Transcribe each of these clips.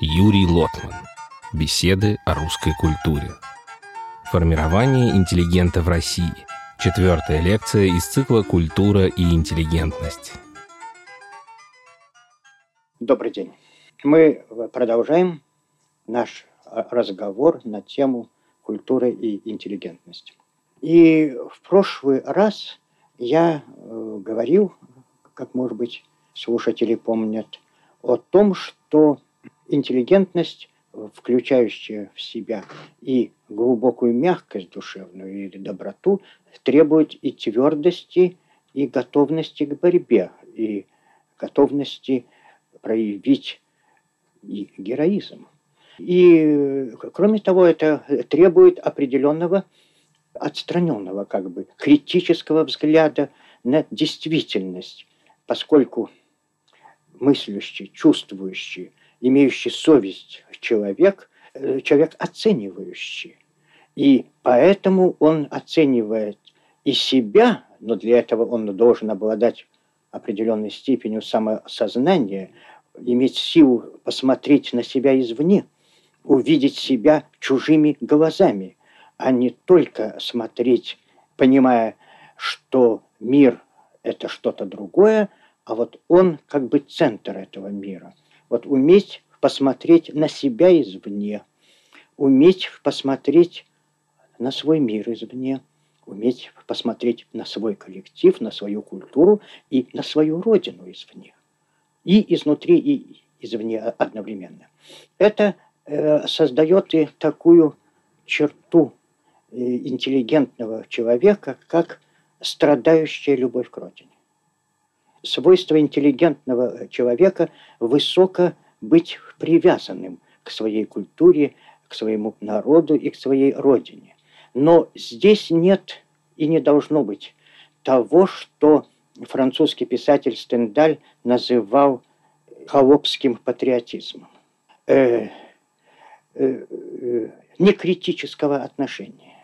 Юрий Лотман. Беседы о русской культуре. Формирование интеллигента в России. Четвертая лекция из цикла «Культура и интеллигентность». Добрый день. Мы продолжаем наш разговор на тему культуры и интеллигентности. И в прошлый раз я э, говорил, как, может быть, слушатели помнят, о том, что интеллигентность, включающая в себя и глубокую мягкость душевную, и доброту, требует и твердости, и готовности к борьбе, и готовности проявить и героизм. И, кроме того, это требует определенного отстраненного, как бы, критического взгляда на действительность, поскольку мыслящий, чувствующий, имеющий совесть человек, э, человек оценивающий. И поэтому он оценивает и себя, но для этого он должен обладать определенной степенью самосознания, иметь силу посмотреть на себя извне, увидеть себя чужими глазами, а не только смотреть, понимая, что мир – это что-то другое, а вот он как бы центр этого мира. Вот уметь посмотреть на себя извне, уметь посмотреть на свой мир извне, уметь посмотреть на свой коллектив, на свою культуру и на свою родину извне. И изнутри, и извне одновременно. Это э, создает и такую черту э, интеллигентного человека, как страдающая любовь к родине свойство интеллигентного человека высоко быть привязанным к своей культуре, к своему народу и к своей родине. Но здесь нет и не должно быть того, что французский писатель Стендаль называл холопским патриотизмом. Э, э, э, некритического отношения.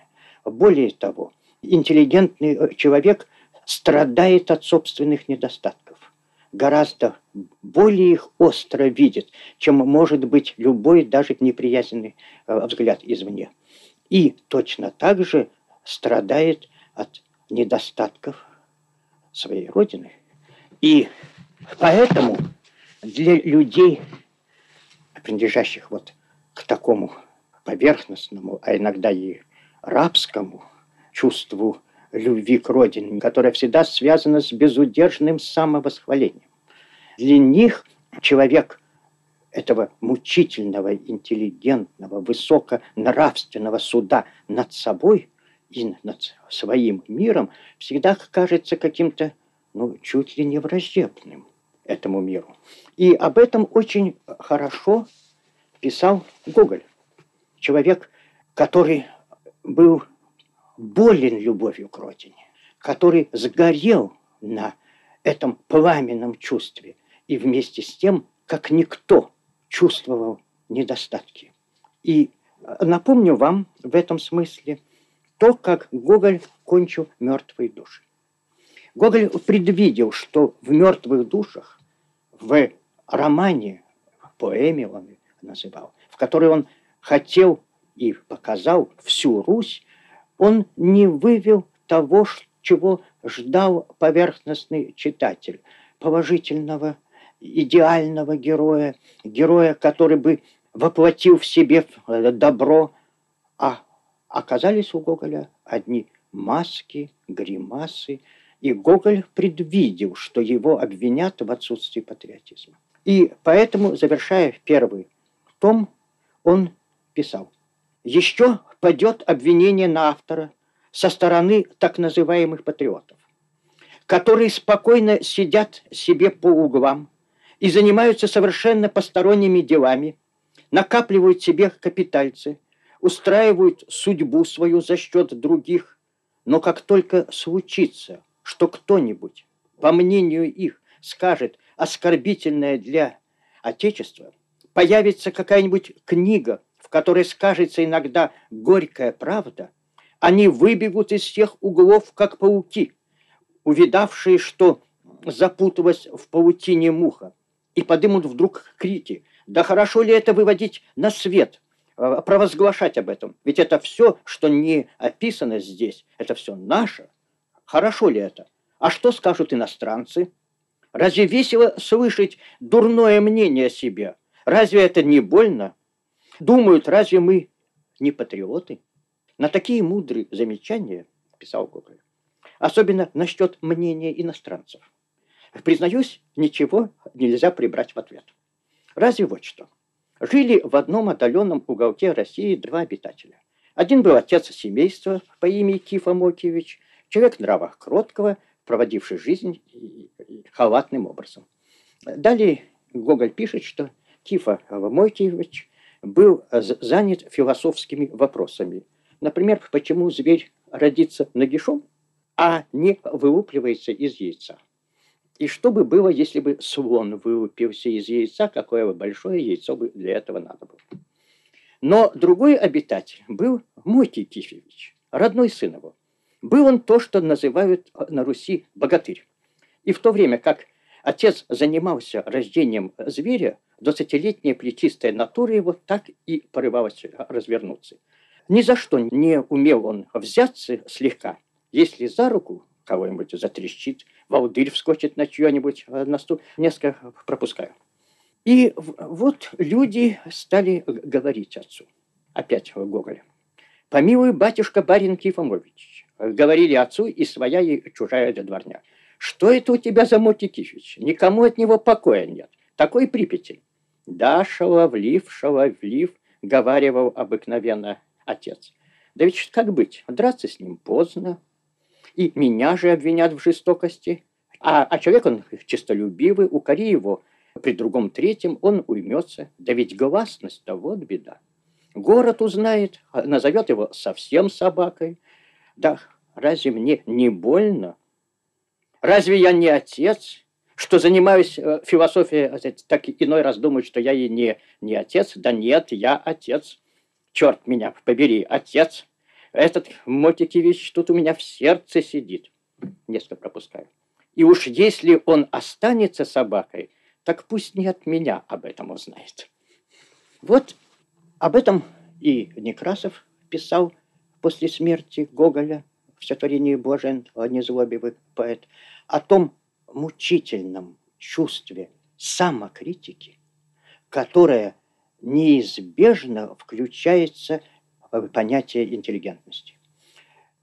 Более того, интеллигентный человек – страдает от собственных недостатков. Гораздо более их остро видит, чем может быть любой даже неприязненный э, взгляд извне. И точно так же страдает от недостатков своей родины. И поэтому для людей, принадлежащих вот к такому поверхностному, а иногда и рабскому чувству любви к родине, которая всегда связана с безудержным самовосхвалением. Для них человек этого мучительного, интеллигентного, высоконравственного суда над собой и над своим миром всегда кажется каким-то, ну, чуть ли не враждебным этому миру. И об этом очень хорошо писал Гоголь. Человек, который был болен любовью к родине, который сгорел на этом пламенном чувстве и вместе с тем, как никто, чувствовал недостатки. И напомню вам в этом смысле то, как Гоголь кончил мертвые души. Гоголь предвидел, что в мертвых душах, в романе, в поэме он называл, в которой он хотел и показал всю Русь, он не вывел того, чего ждал поверхностный читатель, положительного, идеального героя, героя, который бы воплотил в себе добро, а оказались у Гоголя одни маски, гримасы, и Гоголь предвидел, что его обвинят в отсутствии патриотизма. И поэтому, завершая первый том, он писал – еще падет обвинение на автора со стороны так называемых патриотов, которые спокойно сидят себе по углам и занимаются совершенно посторонними делами, накапливают себе капитальцы, устраивают судьбу свою за счет других, но как только случится, что кто-нибудь, по мнению их, скажет оскорбительное для Отечества, появится какая-нибудь книга, которой скажется иногда горькая правда, они выбегут из всех углов, как пауки, увидавшие, что запуталась в паутине муха, и подымут вдруг крики Да хорошо ли это выводить на свет, э, провозглашать об этом? Ведь это все, что не описано здесь, это все наше. Хорошо ли это? А что скажут иностранцы? Разве весело слышать дурное мнение о себе? Разве это не больно? Думают, разве мы не патриоты? На такие мудрые замечания, писал Гоголь, особенно насчет мнения иностранцев, признаюсь, ничего нельзя прибрать в ответ. Разве вот что. Жили в одном отдаленном уголке России два обитателя. Один был отец семейства по имени Кифа Мокевич, человек нрава кроткого, проводивший жизнь халатным образом. Далее Гоголь пишет, что Кифа Мокевич был занят философскими вопросами. Например, почему зверь родится нагишом, а не вылупливается из яйца. И что бы было, если бы слон вылупился из яйца, какое бы большое яйцо бы для этого надо было. Но другой обитатель был Мойкий Кифевич, родной сын его. Был он то, что называют на Руси богатырь. И в то время как отец занимался рождением зверя, двадцатилетняя плечистая натура его так и порывалась развернуться. Ни за что не умел он взяться слегка, если за руку кого-нибудь затрещит, волдырь вскочит на чье-нибудь э, на стул, несколько пропускаю. И вот люди стали говорить отцу, опять Гоголь, «Помилуй, батюшка барин Кифомович», говорили отцу и своя, и чужая дворня. «Что это у тебя за Мотикифич? Никому от него покоя нет. Такой Припяти». «Да, шаловлив, шаловлив», — говаривал обыкновенно отец. «Да ведь как быть? Драться с ним поздно, и меня же обвинят в жестокости. А, а человек, он честолюбивый, укори его при другом третьем, он уймется. Да ведь гласность-то вот беда. Город узнает, назовет его совсем собакой. Да разве мне не больно? Разве я не отец? Что занимаюсь э, философией, э, так иной раз думаю, что я и не, не отец. Да нет, я отец. Черт меня побери, отец. Этот Мотикевич тут у меня в сердце сидит. Несколько пропускаю. И уж если он останется собакой, так пусть не от меня об этом узнает. Вот об этом и Некрасов писал после смерти Гоголя в стихотворении «Блажен незлобивый поэт» о том мучительном чувстве самокритики, которое неизбежно включается понятие интеллигентности.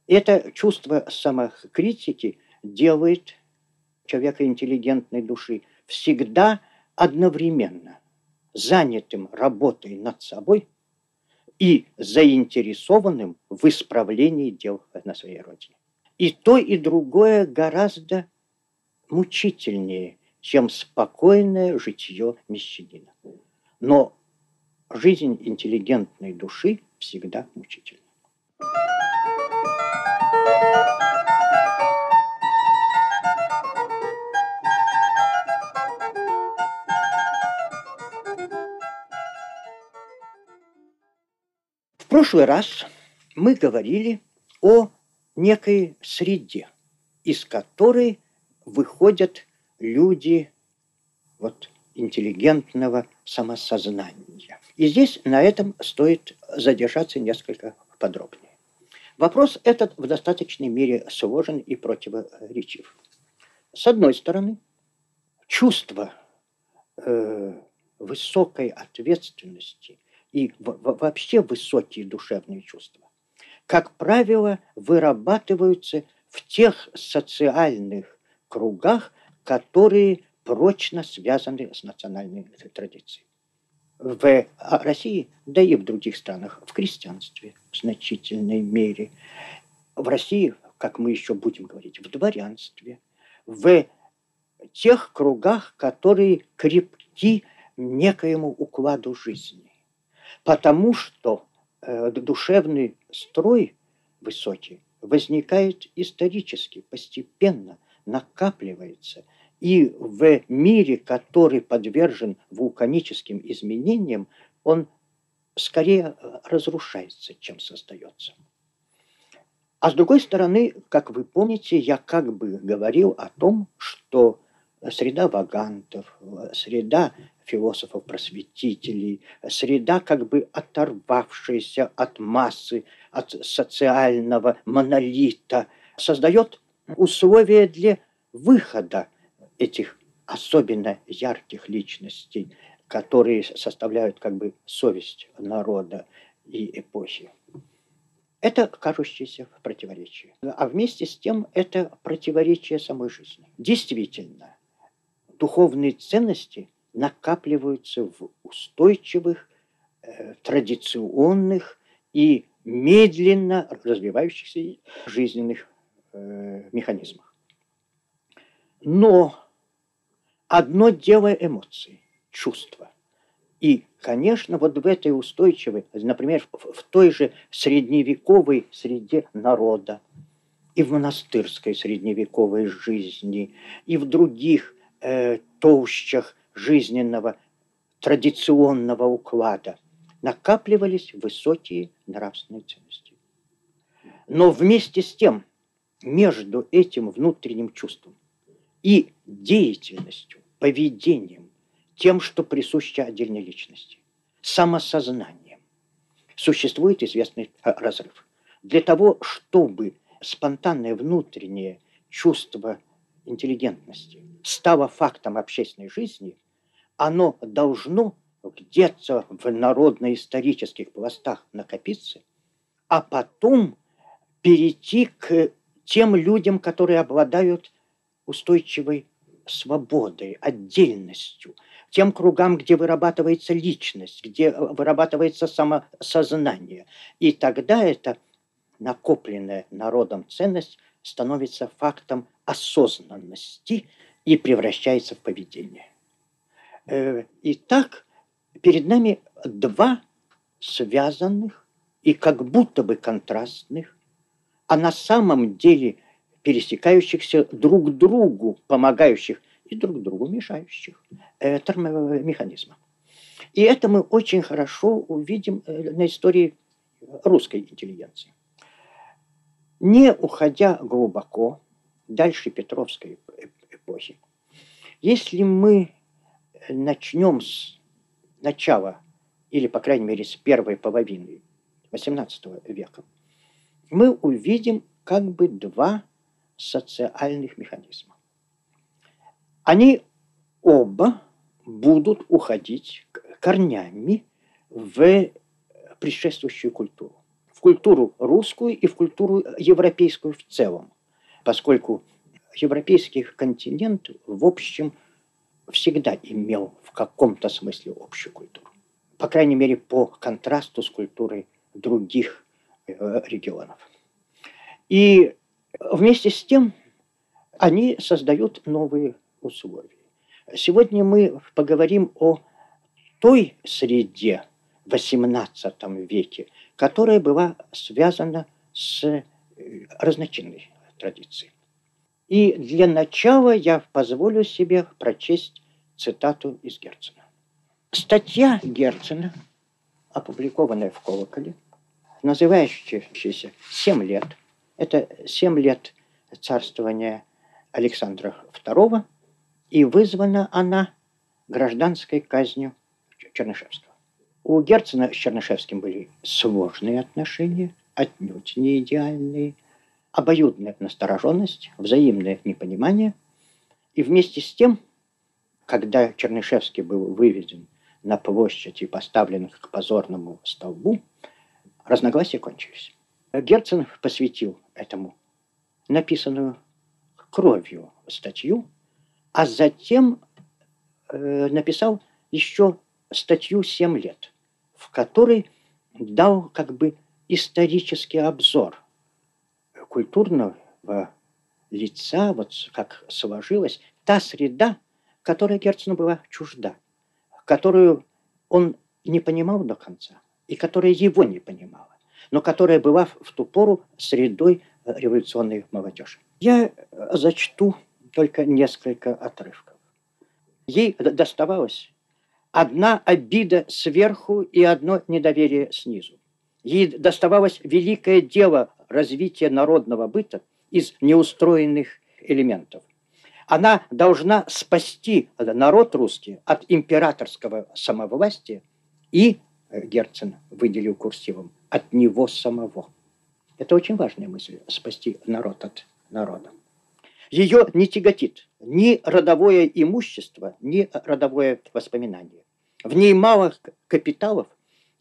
Это чувство самокритики делает человека интеллигентной души всегда одновременно занятым работой над собой и заинтересованным в исправлении дел на своей родине. И то, и другое гораздо мучительнее, чем спокойное житье мещанина. Но жизнь интеллигентной души всегда мучительно. В прошлый раз мы говорили о некой среде, из которой выходят люди вот, интеллигентного самосознания. И здесь на этом стоит задержаться несколько подробнее. Вопрос этот в достаточной мере сложен и противоречив. С одной стороны, чувство э, высокой ответственности и вообще высокие душевные чувства, как правило, вырабатываются в тех социальных кругах, которые прочно связаны с национальной традицией в России, да и в других странах, в крестьянстве в значительной мере. В России, как мы еще будем говорить, в дворянстве, в тех кругах, которые крепки некоему укладу жизни. Потому что э, душевный строй высокий возникает исторически, постепенно, накапливается – и в мире, который подвержен вулканическим изменениям, он скорее э, разрушается, чем создается. А с другой стороны, как вы помните, я как бы говорил о том, что среда вагантов, среда философов-просветителей, среда, как бы оторвавшаяся от массы, от социального монолита, создает условия для выхода этих особенно ярких личностей, которые составляют как бы совесть народа и эпохи. Это кажущееся противоречие. А вместе с тем это противоречие самой жизни. Действительно, духовные ценности накапливаются в устойчивых, э, традиционных и медленно развивающихся жизненных механизмах. Но одно дело эмоции, чувства. И, конечно, вот в этой устойчивой, например, в той же средневековой среде народа, и в монастырской средневековой жизни, и в других э, толщах жизненного традиционного уклада накапливались высокие нравственные ценности. Но вместе с тем, между этим внутренним чувством и деятельностью, поведением, тем, что присуще отдельной личности, самосознанием, существует известный э, разрыв. Для того, чтобы спонтанное внутреннее чувство интеллигентности стало фактом общественной жизни, оно должно где-то в народно-исторических пластах накопиться, а потом перейти к тем людям, которые обладают устойчивой свободой, отдельностью, тем кругам, где вырабатывается личность, где вырабатывается самосознание. И тогда эта накопленная народом ценность становится фактом осознанности и превращается в поведение. Э, итак, перед нами два связанных и как будто бы контрастных, а на самом деле – пересекающихся друг другу, помогающих и друг другу мешающих э, термомеханизма. И это мы очень хорошо увидим э, на истории русской интеллигенции. Не уходя глубоко, дальше Петровской эпохи, если мы начнем с начала, или, по крайней мере, с первой половины XVIII века, мы увидим как бы два социальных механизмов. Они оба будут уходить корнями в предшествующую культуру. В культуру русскую и в культуру европейскую в целом. Поскольку европейский континент, в общем, всегда имел в каком-то смысле общую культуру. По крайней мере, по контрасту с культурой других регионов. И Вместе с тем они создают новые условия. Сегодня мы поговорим о той среде в XVIII веке, которая была связана с э, разночинной традицией. И для начала я позволю себе прочесть цитату из Герцена. Статья Герцена, опубликованная в «Колоколе», называющаяся «Семь лет», это семь лет царствования Александра II, и вызвана она гражданской казнью Чернышевского. У Герцена с Чернышевским были сложные отношения, отнюдь не идеальные, обоюдная настороженность, взаимное непонимание. И вместе с тем, когда Чернышевский был выведен на площадь и поставлен к позорному столбу, разногласия кончились. Герцен посвятил этому написанную кровью статью, а затем э, написал еще статью «Семь лет», в которой дал как бы исторический обзор культурного лица, вот как сложилась та среда, которая Герцену была чужда, которую он не понимал до конца и которая его не понимала но которая была в ту пору средой э, революционной молодежи. Я э, зачту только несколько отрывков. Ей доставалось одна обида сверху и одно недоверие снизу. Ей доставалось великое дело развития народного быта из неустроенных элементов. Она должна спасти народ русский от императорского самовластия и, Герцен выделил курсивом, от него самого. Это очень важная мысль – спасти народ от народа. Ее не тяготит ни родовое имущество, ни родовое воспоминание. В ней мало капиталов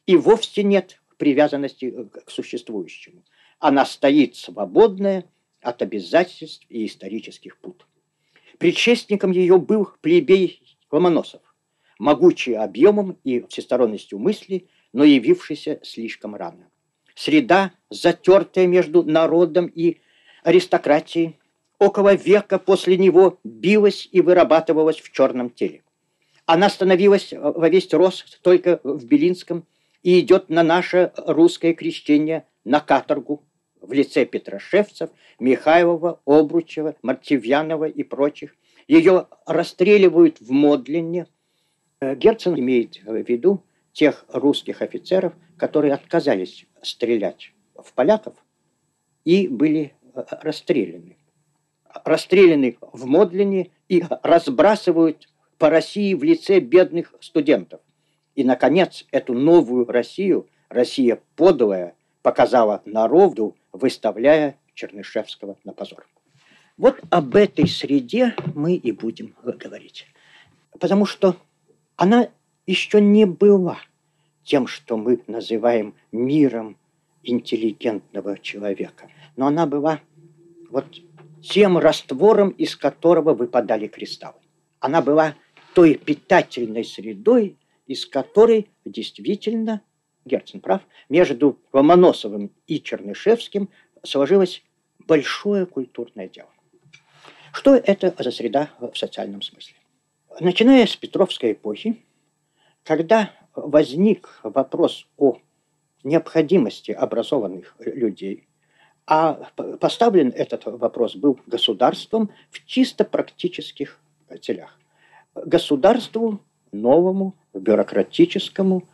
и вовсе нет привязанности к существующему. Она стоит свободная от обязательств и исторических пут. Предшественником ее был плебей Ломоносов, могучий объемом и всесторонностью мысли, но явившийся слишком рано. Среда, затертая между народом и аристократией, около века после него билась и вырабатывалась в черном теле. Она становилась во весь рост только в Белинском и идет на наше русское крещение на каторгу в лице Петрошевцев, Михайлова, Обручева, Мартивьянова и прочих. Ее расстреливают в Модлине. Э, Герцен имеет в виду тех русских офицеров, которые отказались стрелять в поляков и были э, расстреляны. Расстреляны в Модлине и разбрасывают по России в лице бедных студентов. И, наконец, эту новую Россию, Россия подлая, показала народу, выставляя Чернышевского на позор. Вот об этой среде мы и будем говорить. Потому что она еще не была тем, что мы называем миром интеллигентного человека. Но она была вот тем раствором, из которого выпадали кристаллы. Она была той питательной средой, из которой действительно, Герцен прав, между Ломоносовым и Чернышевским сложилось большое культурное дело. Что это за среда в социальном смысле? Начиная с Петровской эпохи, когда возник вопрос о необходимости образованных людей, а поставлен этот вопрос был государством в чисто практических целях. Государству новому, бюрократическому,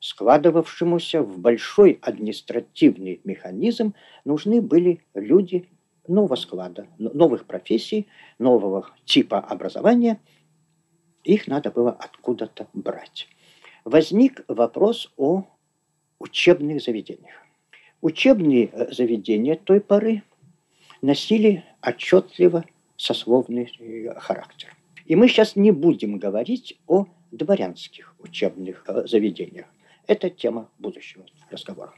складывавшемуся в большой административный механизм, нужны были люди нового склада, новых профессий, нового типа образования. Их надо было откуда-то брать. Возник вопрос о учебных заведениях. Учебные э, заведения той поры носили отчетливо сословный э, характер. И мы сейчас не будем говорить о дворянских учебных э, заведениях. Это тема будущего разговора.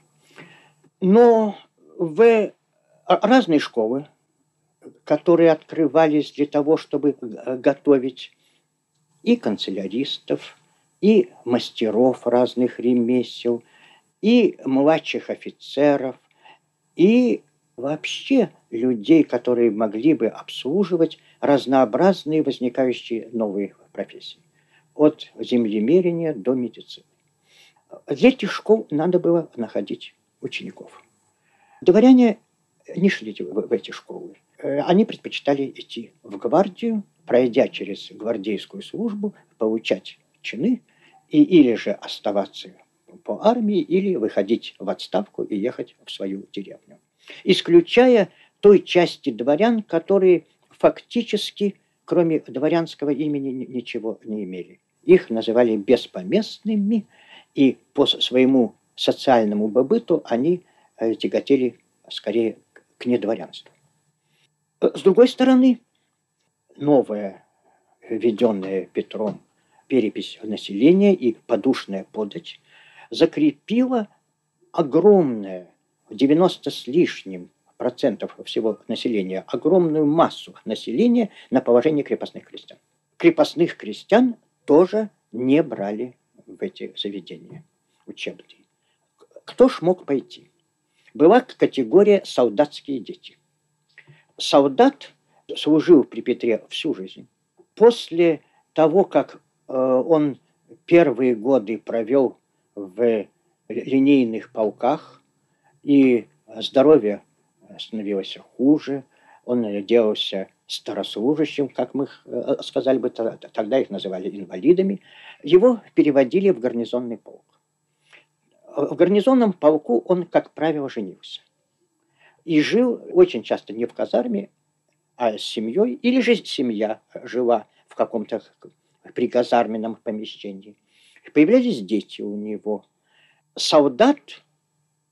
Но в разные школы, которые открывались для того, чтобы готовить и канцеляристов, и мастеров разных ремесел, и младших офицеров, и вообще людей, которые могли бы обслуживать разнообразные возникающие новые профессии. От землемерения до медицины. Для этих школ надо было находить учеников. Дворяне не шли в эти школы. Э, они предпочитали идти в гвардию, пройдя через гвардейскую службу, получать чины и или же оставаться по армии, или выходить в отставку и ехать в свою деревню. Исключая той части дворян, которые фактически, кроме дворянского имени, ничего не имели. Их называли беспоместными, и по своему социальному быту они э, тяготели скорее к недворянству. С другой стороны, новая, введенная Петром перепись населения и подушная подать закрепила огромное, 90 с лишним процентов всего населения, огромную массу населения на положение крепостных крестьян. Крепостных крестьян тоже не брали в эти заведения учебные. Кто ж мог пойти? Была категория солдатские дети. Солдат служил при Петре всю жизнь. После того, как э, он первые годы провел в линейных полках, и здоровье становилось хуже, он делался старослужащим, как мы э, сказали бы, тогда их называли инвалидами, его переводили в гарнизонный полк. В гарнизонном полку он, как правило, женился. И жил очень часто не в казарме, а с семьей, или же семья жила в каком-то приказарменном помещении. Появлялись дети у него. Солдат,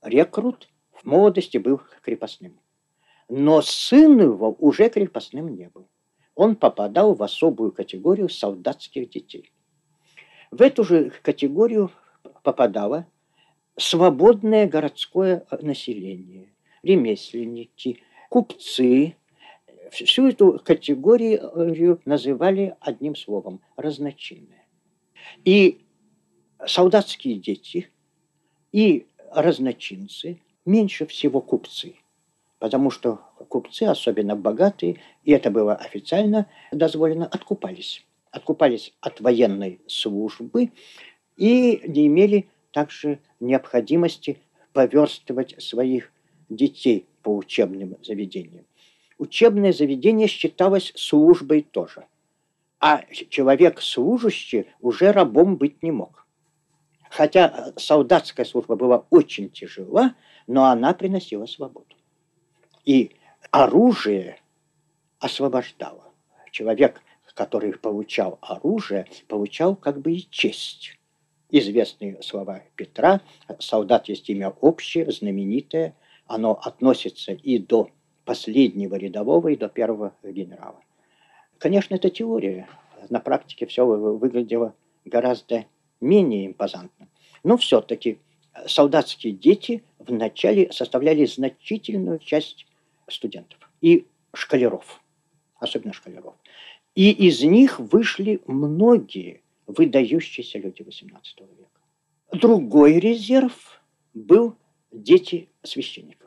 рекрут, в молодости был крепостным. Но сын его уже крепостным не был. Он попадал в особую категорию солдатских детей. В эту же категорию попадало свободное городское население, ремесленники, купцы. Всю эту категорию называли одним словом – разночинная. И солдатские дети, и разночинцы, меньше всего купцы. Потому что купцы, особенно богатые, и это было официально дозволено, откупались. Откупались от военной службы и не имели также необходимости поверстывать своих детей по учебным заведениям. Учебное заведение считалось службой тоже. А человек служащий уже рабом быть не мог. Хотя солдатская служба была очень тяжела, но она приносила свободу. И оружие освобождало. Человек, который получал оружие, получал как бы и честь. Известные слова Петра. Солдат есть имя общее, знаменитое. Оно относится и до последнего рядового, и до первого генерала. Конечно, это теория. На практике все выглядело гораздо менее импозантно. Но все-таки солдатские дети вначале составляли значительную часть студентов и школяров, особенно школяров. И из них вышли многие выдающиеся люди XVIII века. Другой резерв был дети священников.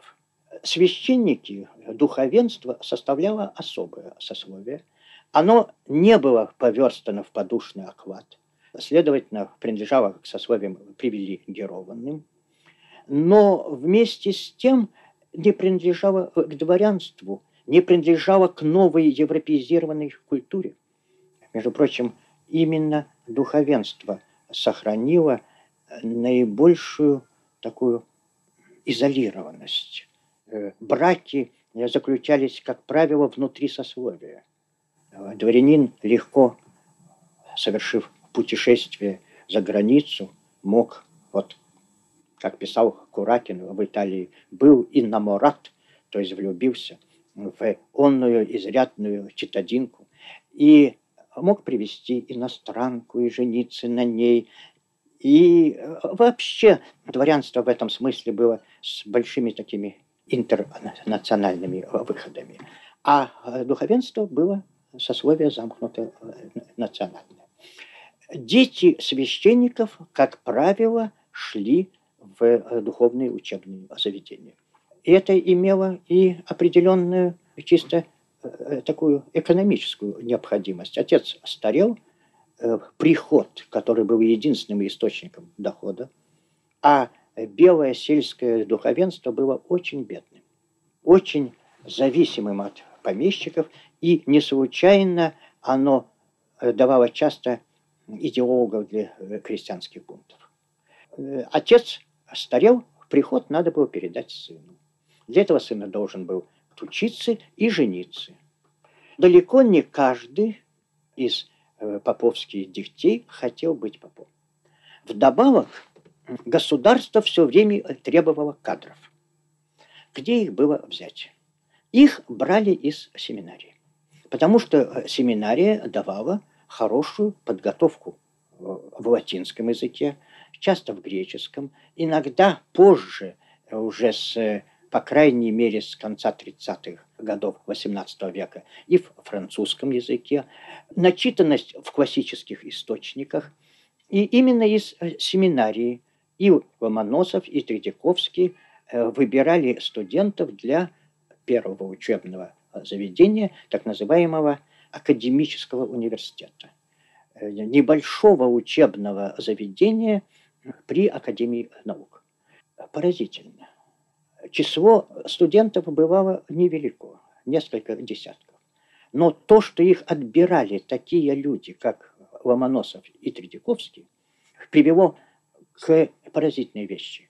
Священники, духовенство составляло особое сословие. Оно не было поверстано в подушный оклад – следовательно, принадлежала к сословиям привилегированным, но вместе с тем не принадлежала к дворянству, не принадлежала к новой европеизированной культуре. Между прочим, именно духовенство сохранило наибольшую такую изолированность. Э, браки заключались, как правило, внутри сословия. Дворянин легко, совершив путешествие за границу мог, вот как писал Куракин в Италии, был иннаморат, то есть влюбился в онную изрядную читадинку и мог привести иностранку и жениться на ней. И вообще дворянство в этом смысле было с большими такими интернациональными выходами. А духовенство было сословие замкнутое национальное дети священников, как правило, шли в э, духовные учебные заведения. И это имело и определенную чисто э, такую экономическую необходимость. Отец старел, э, приход, который был единственным источником дохода, а белое сельское духовенство было очень бедным, очень зависимым от помещиков, и не случайно оно давало часто идеологов для э, крестьянских бунтов. Э, отец старел, приход надо было передать сыну. Для этого сына должен был учиться и жениться. Далеко не каждый из э, поповских детей хотел быть попом. Вдобавок, государство все время требовало кадров. Где их было взять? Их брали из семинарии. Потому что семинария давала хорошую подготовку в латинском языке, часто в греческом, иногда позже, уже с, по крайней мере, с конца 30-х годов XVIII века, и в французском языке, начитанность в классических источниках, и именно из э, семинарии и Ломоносов, и Третьяковский э, выбирали студентов для первого учебного заведения, так называемого академического университета, э, небольшого учебного заведения при Академии наук. Поразительно. Число студентов бывало невелико, несколько десятков. Но то, что их отбирали такие люди, как Ломоносов и Третьяковский, привело к поразительной вещи.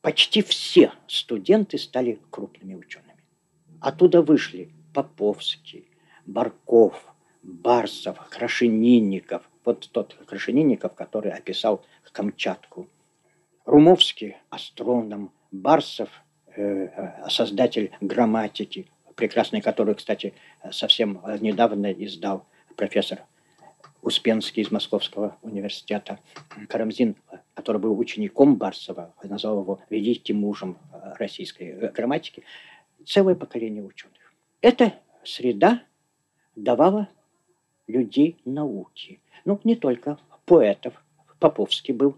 Почти все студенты стали крупными учеными. Оттуда вышли Поповский, Барков, Барсов, Крашенинников, вот тот Крашенинников, который описал Камчатку, Румовский, астроном, Барсов, э, создатель грамматики, прекрасный, который, кстати, совсем недавно издал профессор Успенский из Московского университета, Карамзин, который был учеником Барсова, назвал его великим мужем российской грамматики, целое поколение ученых. Эта среда давала людей науки. Ну, не только поэтов. Поповский был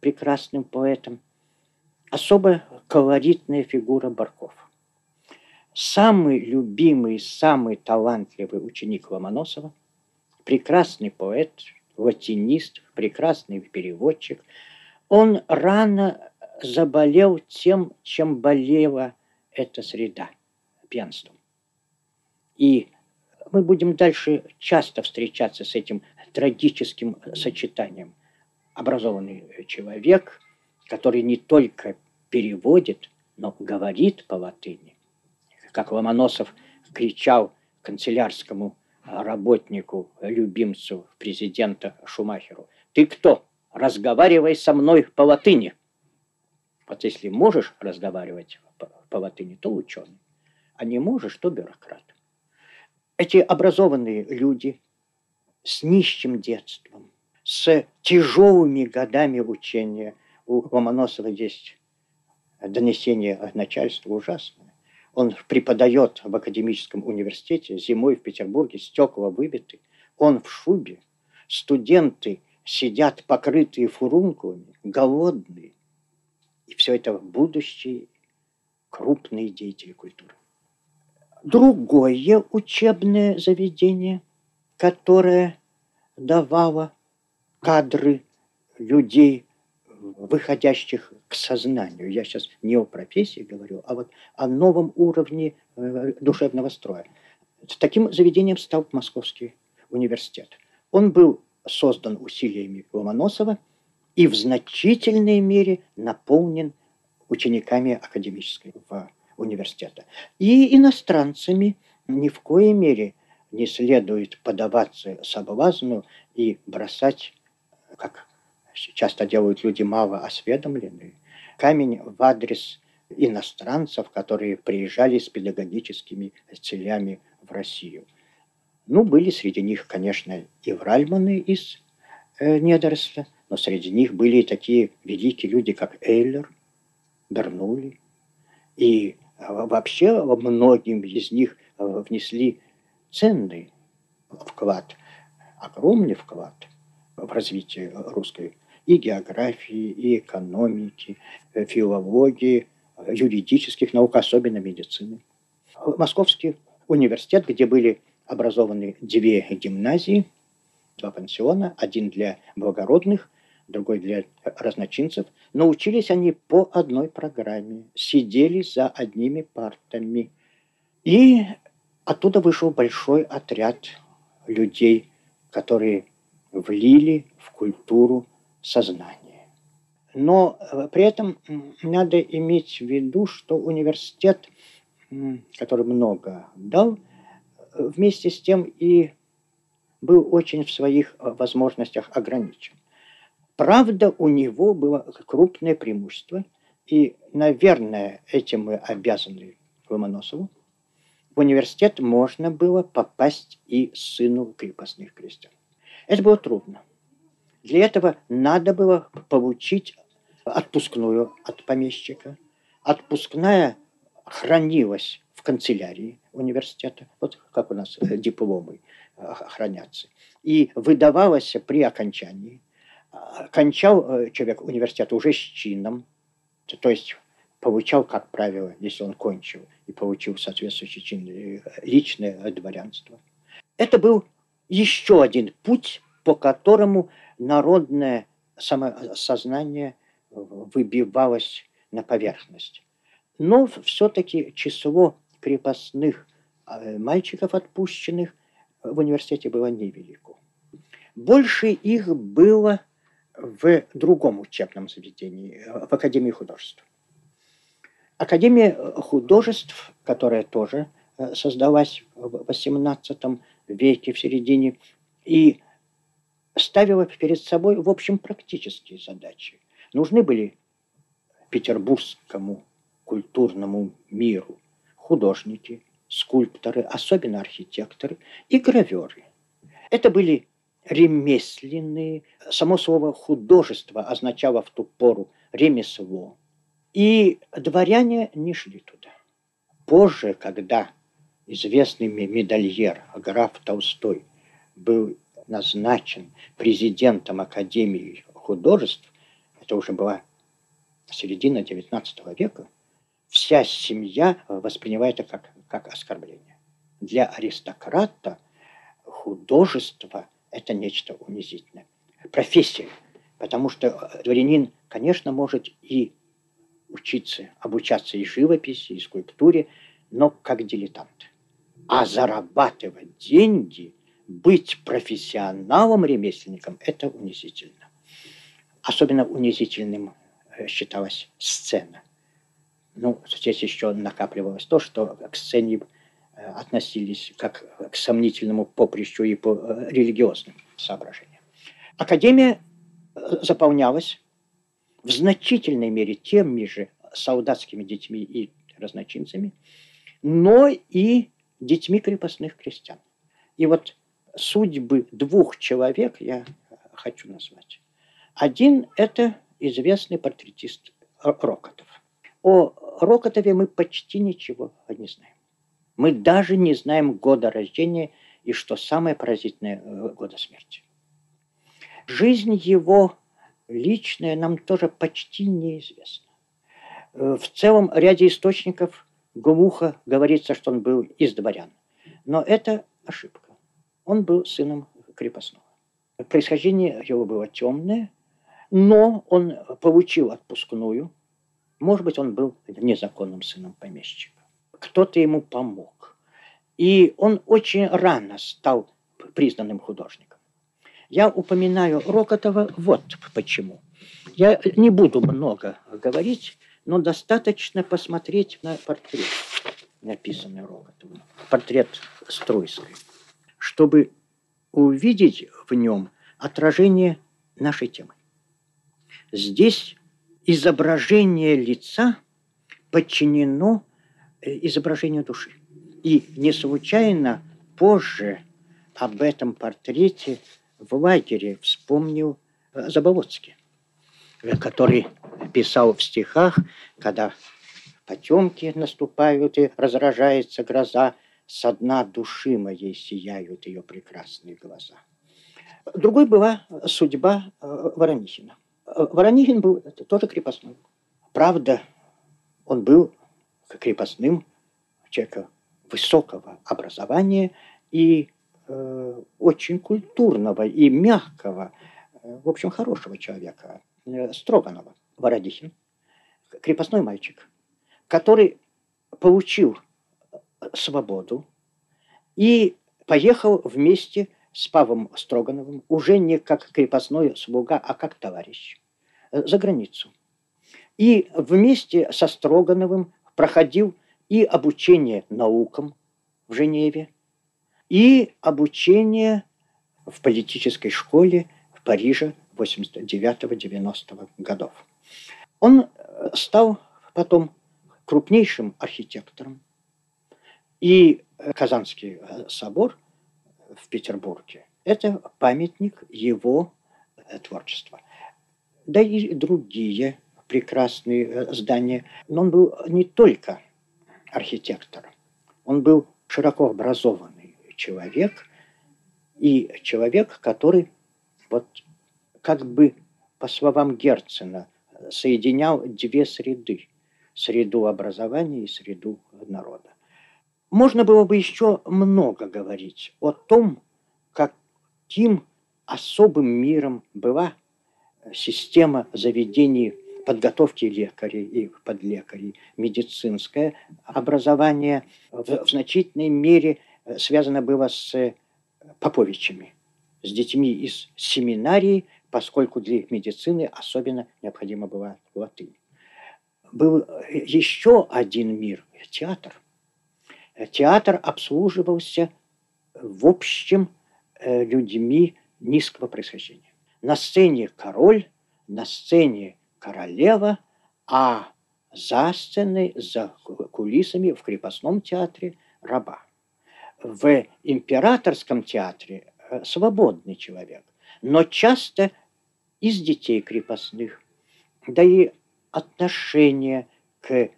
прекрасным поэтом. Особо колоритная фигура Барков. Самый любимый, самый талантливый ученик Ломоносова, прекрасный поэт, латинист, прекрасный переводчик. Он рано заболел тем, чем болела эта среда – пьянством. И мы будем дальше часто встречаться с этим трагическим сочетанием. Образованный человек, который не только переводит, но говорит по латыни. Как Ломоносов кричал канцелярскому работнику, любимцу президента Шумахеру. «Ты кто? Разговаривай со мной по латыни!» Вот если можешь разговаривать по, по латыни, то ученый. А не можешь, то бюрократ. Эти образованные люди с нищим детством, с тяжелыми годами учения, у Ломоносова есть донесение начальству ужасное. Он преподает в академическом университете, зимой в Петербурге, стекла выбиты. Он в шубе. Студенты сидят покрытые фурункулами, голодные. И все это будущие крупные деятели культуры другое учебное заведение, которое давало кадры людей, выходящих к сознанию. Я сейчас не о профессии говорю, а вот о новом уровне э, душевного строя. Таким заведением стал Московский университет. Он был создан усилиями Ломоносова и в значительной мере наполнен учениками академической в университета. И иностранцами ни в коей мере не следует подаваться соблазну и бросать, как часто делают люди мало осведомленные, камень в адрес иностранцев, которые приезжали с педагогическими целями в Россию. Ну, были среди них, конечно, и вральманы из э, Недоросля, но среди них были и такие великие люди, как Эйлер, Бернули и а вообще многим из них э, внесли ценный вклад, огромный вклад в развитие русской и географии, и экономики, э, филологии, юридических наук, особенно медицины. Московский университет, где были образованы две гимназии, два пансиона, один для благородных, другой для разночинцев. Научились они по одной программе, сидели за одними партами. И оттуда вышел большой отряд людей, которые влили в культуру сознание. Но э, при этом надо иметь в виду, что университет, который много дал, э, вместе с тем и был очень в своих э, возможностях ограничен. Правда, у него было крупное преимущество, и, наверное, этим мы обязаны Ломоносову. В университет можно было попасть и сыну крепостных крестьян. Это было трудно. Для этого надо было получить отпускную от помещика. Отпускная хранилась в канцелярии университета, вот как у нас э, дипломы э, хранятся, и выдавалась при окончании кончал э, человек университет уже с чином, то есть получал, как правило, если он кончил и получил соответствующий чин, личное дворянство. Это был еще один путь, по которому народное самосознание выбивалось на поверхность. Но все-таки число крепостных э, мальчиков, отпущенных в университете, было невелико. Больше их было в другом учебном заведении, в Академии художеств. Академия художеств, которая тоже э, создалась в XVIII веке, в середине, и ставила перед собой, в общем, практические задачи. Нужны были петербургскому культурному миру художники, скульпторы, особенно архитекторы и граверы. Это были ремесленные, само слово художество означало в ту пору ремесло. И дворяне не шли туда. Позже, когда известный медальер граф Толстой был назначен президентом Академии художеств, это уже была середина XIX века, вся семья воспринимает это как, как оскорбление. Для аристократа художество – это нечто унизительное. Профессия. Потому что дворянин, конечно, может и учиться, обучаться и живописи, и скульптуре, но как дилетант. А зарабатывать деньги, быть профессионалом-ремесленником – это унизительно. Особенно унизительным э, считалась сцена. Ну, здесь еще накапливалось то, что к сцене э, относились как к сомнительному поприщу и по э, религиозным соображениям. Академия заполнялась в значительной мере теми же солдатскими детьми и разночинцами, но и детьми крепостных крестьян. И вот судьбы двух человек я хочу назвать. Один – это известный портретист Рокотов. О Рокотове мы почти ничего не знаем. Мы даже не знаем года рождения и, что самое поразительное, э, года смерти. Жизнь его личная нам тоже почти неизвестна. Э, в целом ряде источников глухо говорится, что он был из дворян. Но это ошибка. Он был сыном крепостного. Происхождение его было темное, но он получил отпускную. Может быть, он был незаконным сыном помещика. Кто-то ему помог. И он очень рано стал признанным художником. Я упоминаю Рокотова вот почему. Я не буду много говорить, но достаточно посмотреть на портрет, написанный Рокотовым. Портрет Струйской, чтобы увидеть в нем отражение нашей темы. Здесь изображение лица подчинено э, изображению души. И не случайно позже об этом портрете в лагере вспомнил э, Заболоцкий, э, который писал в стихах, когда потемки наступают и разражается гроза, со дна души моей сияют ее прекрасные глаза. Другой была судьба Воронихина. Воронихин был тоже крепостной. Правда, он был крепостным человека высокого образования и э, очень культурного и мягкого, э, в общем, хорошего человека, э, Строганова. Вородихин, крепостной мальчик, который получил свободу и поехал вместе с Павлом Строгановым уже не как крепостной слуга, а как товарищ э, за границу. И вместе со Строгановым проходил и обучение наукам в Женеве, и обучение в политической школе в Париже 89-90 годов. Он э, стал потом крупнейшим архитектором. И э, Казанский э, собор в Петербурге – это памятник его творчества. Да и другие прекрасные здания. Но он был не только архитектором, он был широко образованный человек и человек, который вот как бы по словам Герцена, соединял две среды. Среду образования и среду народа. Можно было бы еще много говорить о том, каким особым миром была система заведений подготовки лекарей и подлекарей, медицинское образование в, значительной мере связано было с поповичами, с детьми из семинарии, поскольку для их медицины особенно необходима была латынь. Был еще один мир – театр. Театр обслуживался в общем э, людьми низкого происхождения. На сцене король, на сцене королева, а за сценой, за кулисами в крепостном театре раба. В императорском театре э, свободный человек, но часто из детей крепостных. Да и отношение к э,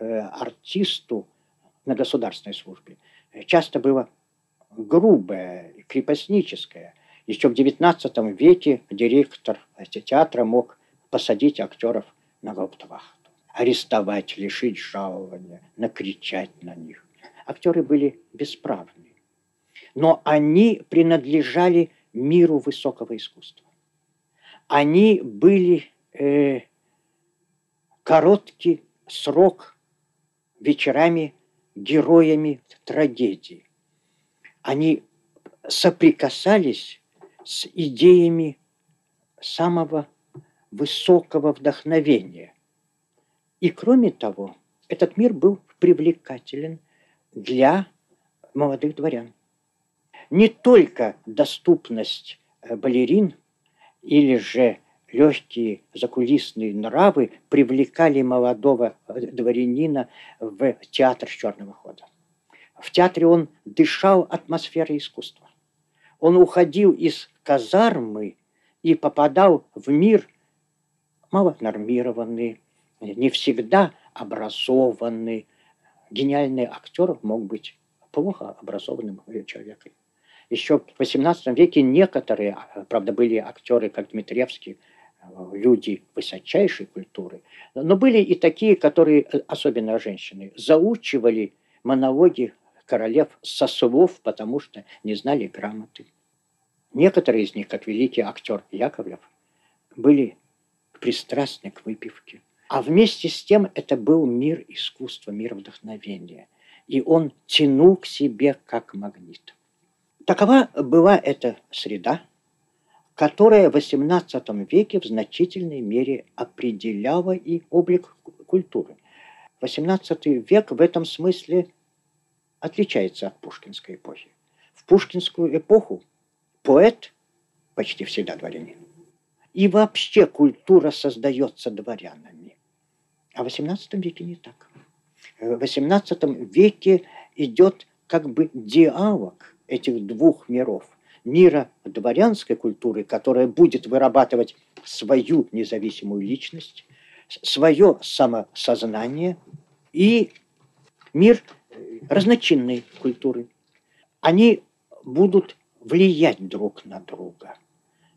артисту на государственной службе часто было грубое, крепостническое. Еще в XIX веке директор театра мог посадить актеров на гауптвахту, арестовать, лишить жалования, накричать на них. Актеры были бесправны, но они принадлежали миру высокого искусства. Они были э, короткий срок вечерами героями трагедии. Они соприкасались с идеями самого высокого вдохновения. И кроме того, этот мир был привлекателен для молодых дворян. Не только доступность балерин или же легкие закулисные нравы привлекали молодого э, дворянина в театр черного хода. В театре он дышал атмосферой искусства. Он уходил из казармы и попадал в мир малонормированный, не всегда образованный. Гениальный актер мог быть плохо образованным человеком. Еще в XVIII веке некоторые, правда, были актеры, как Дмитриевский, люди высочайшей культуры, но были и такие, которые, особенно женщины, заучивали монологи королев со слов, потому что не знали грамоты. Некоторые из них, как великий актер Яковлев, были пристрастны к выпивке. А вместе с тем это был мир искусства, мир вдохновения. И он тянул к себе как магнит. Такова была эта среда, которая в XVIII веке в значительной мере определяла и облик культуры. XVIII век в этом смысле отличается от пушкинской эпохи. В пушкинскую эпоху поэт почти всегда дворянин. И вообще культура создается дворянами. А в XVIII веке не так. В XVIII веке идет как бы диалог этих двух миров. Мира дворянской культуры, которая будет вырабатывать свою независимую личность, свое самосознание, и мир разночинной культуры. Они будут влиять друг на друга.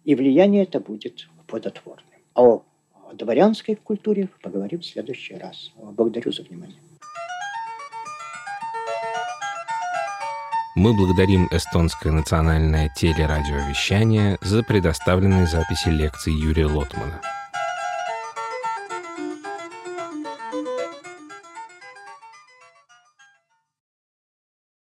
И влияние это будет плодотворным. О дворянской культуре поговорим в следующий раз. Благодарю за внимание. Мы благодарим эстонское национальное телерадиовещание за предоставленные записи лекций Юрия Лотмана.